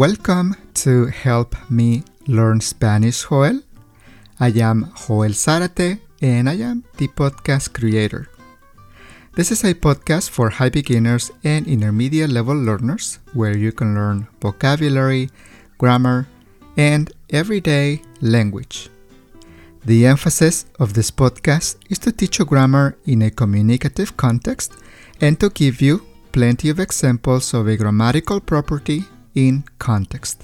welcome to Help Me Learn Spanish, Joel. I am Joel Zarate and I am the podcast creator. This is a podcast for high beginners and intermediate level learners where you can learn vocabulary, grammar, and everyday language. The emphasis of this podcast is to teach you grammar in a communicative context and to give you plenty of examples of a grammatical property in context.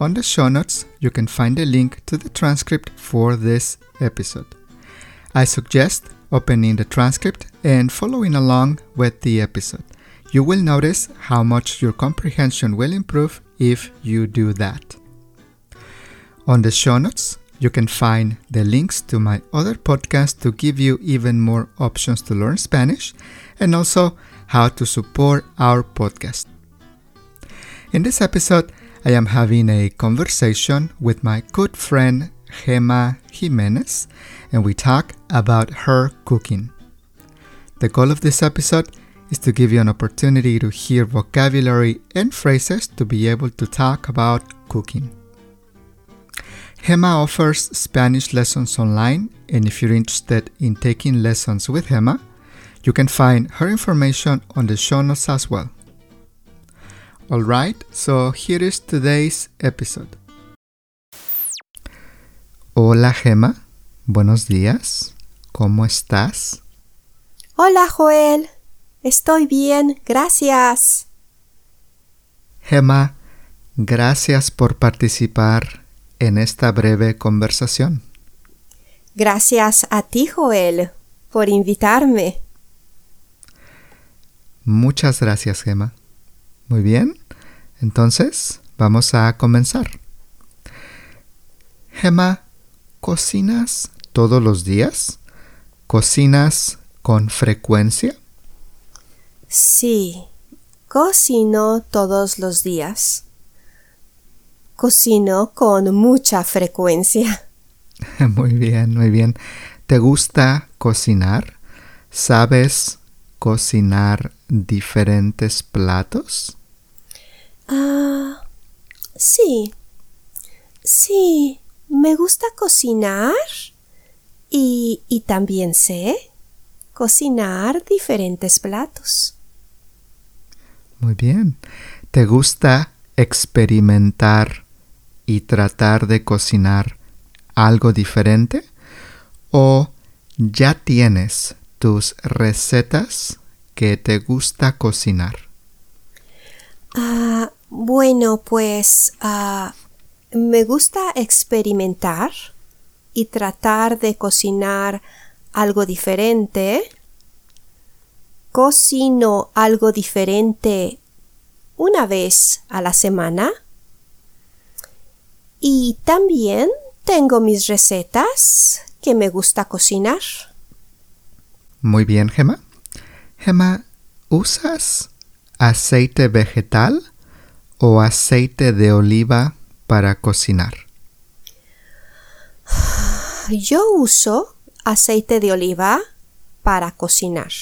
On the show notes, you can find a link to the transcript for this episode. I suggest opening the transcript and following along with the episode. You will notice how much your comprehension will improve if you do that. On the show notes, you can find the links to my other podcasts to give you even more options to learn Spanish and also how to support our podcast. In this episode, I am having a conversation with my good friend Gemma Jimenez, and we talk about her cooking. The goal of this episode is to give you an opportunity to hear vocabulary and phrases to be able to talk about cooking. Gemma offers Spanish lessons online, and if you're interested in taking lessons with Gemma, you can find her information on the show notes as well. Alright, so here is today's episode. Hola Gemma, buenos días, ¿cómo estás? Hola Joel, estoy bien, gracias. Gemma, gracias por participar en esta breve conversación. Gracias a ti Joel por invitarme. Muchas gracias Gemma. Muy bien, entonces vamos a comenzar. Gemma, ¿cocinas todos los días? ¿Cocinas con frecuencia? Sí, cocino todos los días. Cocino con mucha frecuencia. Muy bien, muy bien. ¿Te gusta cocinar? ¿Sabes cocinar diferentes platos? Ah, sí. Sí, me gusta cocinar y, y también sé cocinar diferentes platos. Muy bien. ¿Te gusta experimentar y tratar de cocinar algo diferente? ¿O ya tienes tus recetas que te gusta cocinar? Ah, bueno, pues ah, me gusta experimentar y tratar de cocinar algo diferente. Cocino algo diferente una vez a la semana. Y también tengo mis recetas que me gusta cocinar. Muy bien, Gemma. Gemma, ¿usas aceite vegetal o aceite de oliva para cocinar? Yo uso aceite de oliva para cocinar.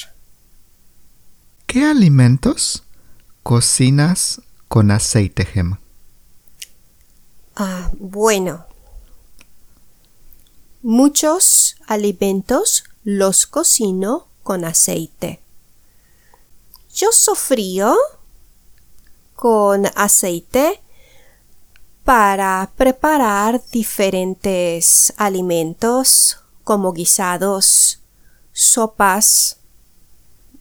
¿Qué alimentos cocinas con aceite, Gemma? Ah, bueno, muchos alimentos los cocino con aceite. Yo sofrío con aceite para preparar diferentes alimentos como guisados, sopas,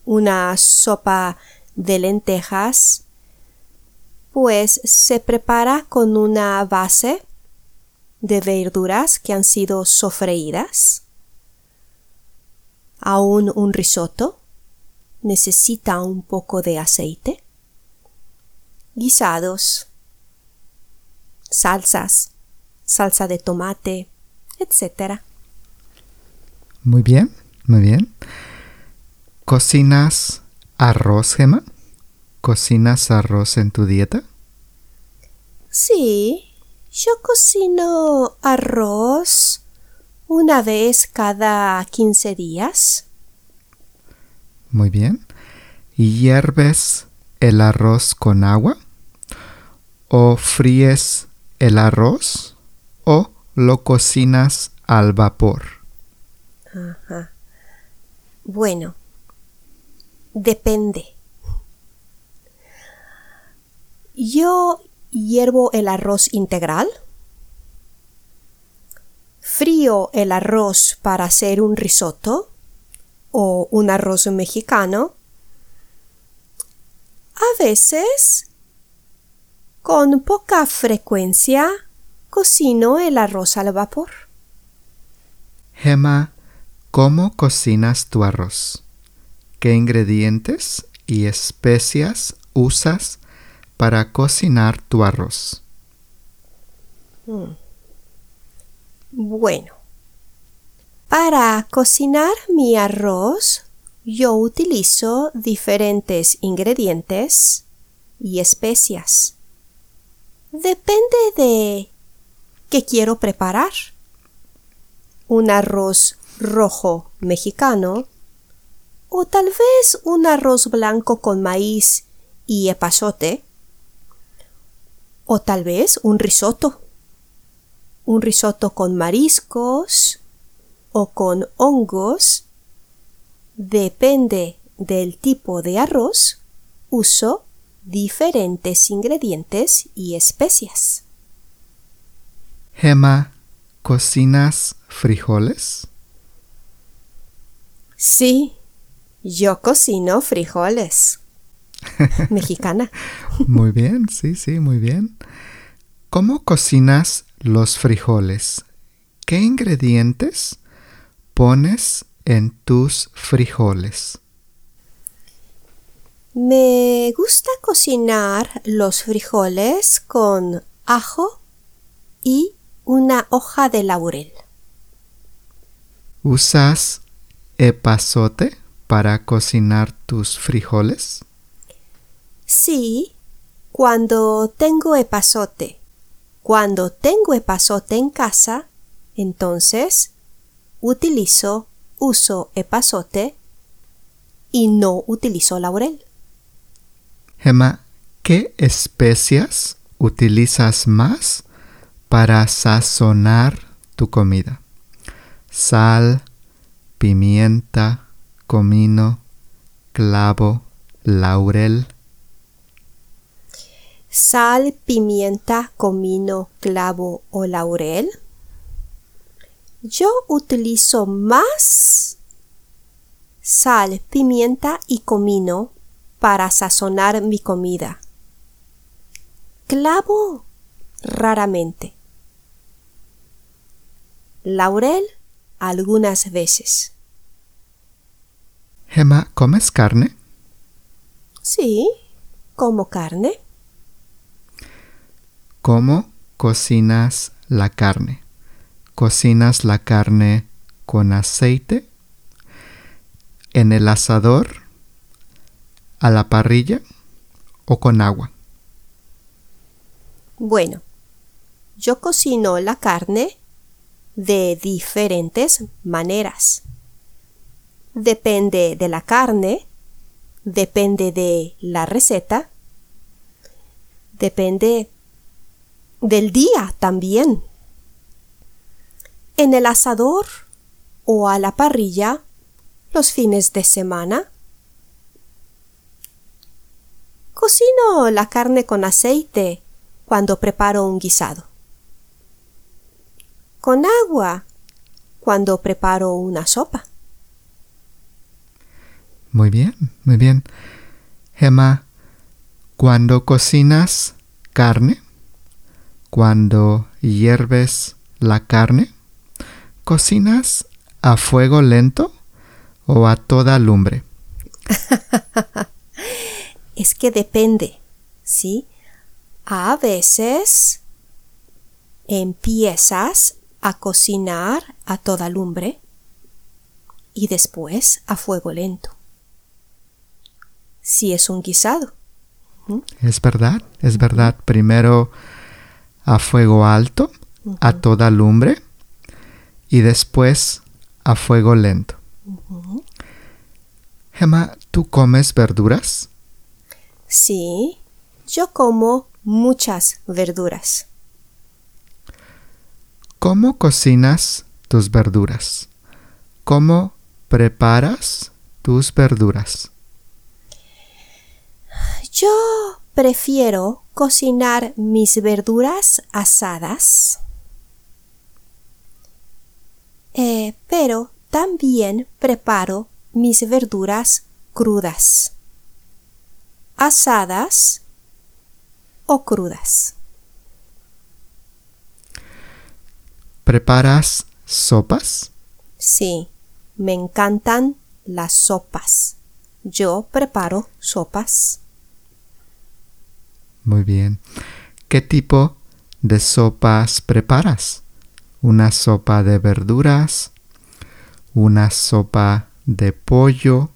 una sopa de lentejas, pues se prepara con una base de verduras que han sido sofreídas. Aún un risotto necesita un poco de aceite. Guisados, salsas, salsa de tomate, etc. Muy bien, muy bien. ¿Cocinas arroz, Gemma? ¿Cocinas arroz en tu dieta? Sí, yo cocino arroz una vez cada 15 días. Muy bien. ¿Y hierves el arroz con agua? o fríes el arroz o lo cocinas al vapor? Ajá. Bueno, depende. Yo hiervo el arroz integral. Frío el arroz para hacer un risotto o un arroz mexicano. A veces, con poca frecuencia, cocino el arroz al vapor. Gemma, ¿cómo cocinas tu arroz? ¿Qué ingredientes y especias usas para cocinar tu arroz? Bueno, para cocinar mi arroz yo utilizo diferentes ingredientes y especias. Depende de qué quiero preparar. Un arroz rojo mexicano o tal vez un arroz blanco con maíz y epazote o tal vez un risotto. Un risotto con mariscos o con hongos. Depende del tipo de arroz, uso diferentes ingredientes y especias. Gemma, ¿cocinas frijoles? Sí, yo cocino frijoles. Mexicana. Muy bien, sí, sí, muy bien. ¿Cómo cocinas los frijoles? ¿Qué ingredientes pones en tus frijoles? Me gusta cocinar los frijoles con ajo y una hoja de laurel. ¿Usas epazote para cocinar tus frijoles? Sí, cuando tengo epazote. Cuando tengo epazote en casa, entonces utilizo, uso epazote y no utilizo laurel. Gemma, ¿qué especias utilizas más para sazonar tu comida? Sal, pimienta, comino, clavo, laurel. Sal, pimienta, comino, clavo o laurel. Yo utilizo más sal, pimienta y comino para sazonar mi comida. Clavo raramente. Laurel algunas veces. Gemma, ¿comes carne? Sí, como carne. ¿Cómo cocinas la carne? ¿Cocinas la carne con aceite? ¿En el asador? ¿A la parrilla? ¿O con agua? Bueno, yo cocino la carne de diferentes maneras. Depende de la carne, depende de la receta, depende del día también. En el asador o a la parrilla los fines de semana. Cocino la carne con aceite cuando preparo un guisado. Con agua cuando preparo una sopa. Muy bien, muy bien. Gemma, cuando cocinas carne, cuando hierves la carne, ¿cocinas a fuego lento o a toda lumbre? es que depende, ¿sí? A veces empiezas a cocinar a toda lumbre y después a fuego lento. Si es un guisado. Es verdad, es verdad. Primero a fuego alto, a toda lumbre, y después a fuego lento. Gemma, ¿tú comes verduras? Sí, yo como muchas verduras. ¿Cómo cocinas tus verduras? ¿Cómo preparas tus verduras? Yo prefiero cocinar mis verduras asadas, eh, pero también preparo mis verduras crudas, asadas o crudas. ¿Preparas sopas? Sí, me encantan las sopas. Yo preparo sopas. Muy bien. ¿Qué tipo de sopas preparas? ¿Una sopa de verduras? ¿Una sopa de pollo?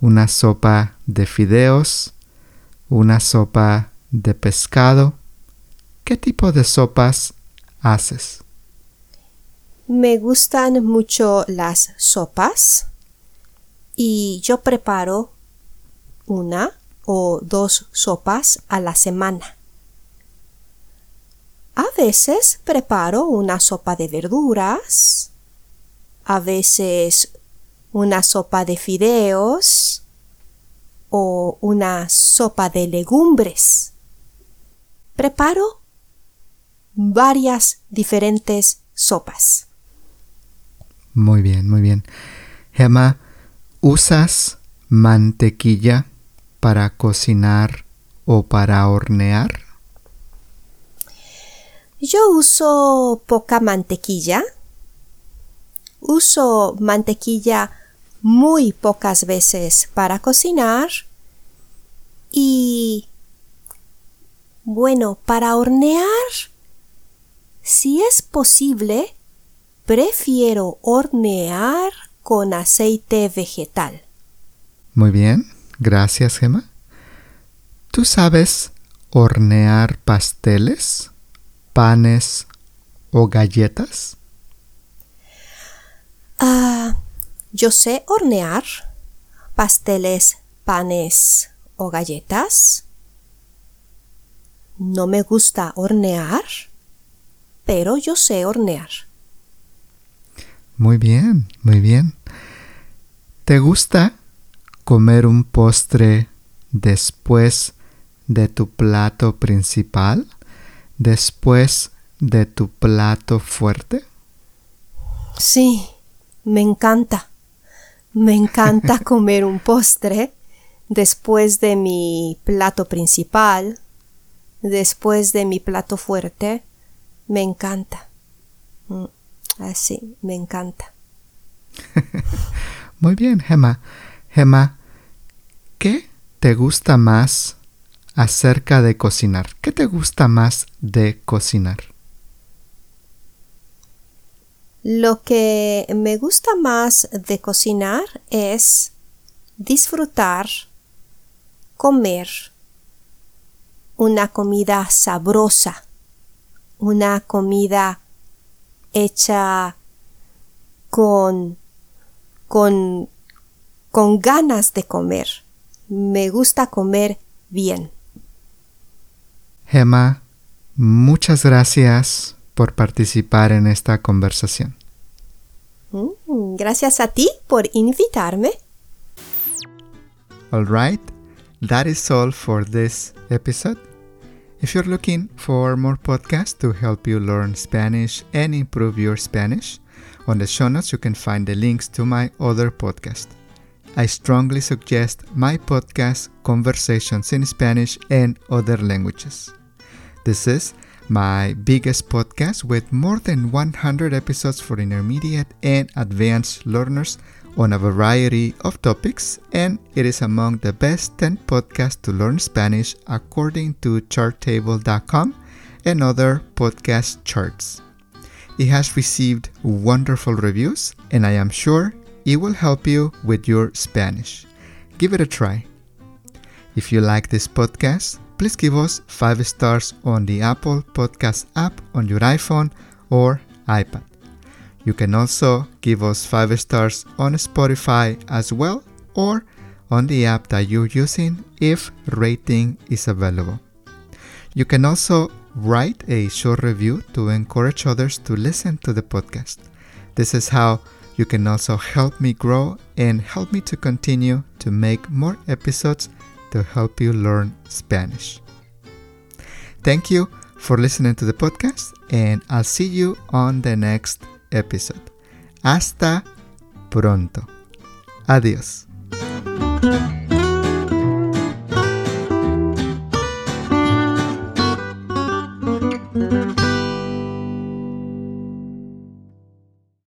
¿Una sopa de fideos? ¿Una sopa de pescado? ¿Qué tipo de sopas haces? Me gustan mucho las sopas y yo preparo una o dos sopas a la semana. A veces preparo una sopa de verduras, a veces una sopa de fideos o una sopa de legumbres. Preparo varias diferentes sopas. Muy bien, muy bien. Gemma, ¿usas mantequilla para cocinar o para hornear? Yo uso poca mantequilla. Uso mantequilla muy pocas veces para cocinar y bueno, para hornear, si es posible, prefiero hornear con aceite vegetal. Muy bien, gracias Gemma. ¿Tú sabes hornear pasteles, panes o galletas? Ah, yo sé hornear pasteles, panes o galletas. No me gusta hornear, pero yo sé hornear. Muy bien, muy bien. ¿Te gusta comer un postre después de tu plato principal? ¿Después de tu plato fuerte? Sí, me encanta. Me encanta comer un postre después de mi plato principal, después de mi plato fuerte. Me encanta. Mm, Así, me encanta. Muy bien, Gemma. Gemma, ¿qué te gusta más acerca de cocinar? ¿Qué te gusta más de cocinar? Lo que me gusta más de cocinar es disfrutar, comer una comida sabrosa, una comida hecha con, con, con ganas de comer. Me gusta comer bien. Gemma, muchas gracias por participar en esta conversación. Mm, gracias a ti por invitarme. All right, that is all for this episode. If you're looking for more podcasts to help you learn Spanish and improve your Spanish, on the show notes you can find the links to my other podcast. I strongly suggest my podcast, Conversations in Spanish and Other Languages. This is my biggest podcast with more than 100 episodes for intermediate and advanced learners on a variety of topics, and it is among the best 10 podcasts to learn Spanish according to charttable.com and other podcast charts. It has received wonderful reviews, and I am sure it will help you with your Spanish. Give it a try. If you like this podcast, please give us 5 stars on the Apple Podcast app on your iPhone or iPad. You can also give us 5 stars on Spotify as well or on the app that you're using if rating is available. You can also write a short review to encourage others to listen to the podcast. This is how you can also help me grow and help me to continue to make more episodes to help you learn Spanish. Thank you for listening to the podcast, and I'll see you on the next episode. Hasta pronto. Adiós.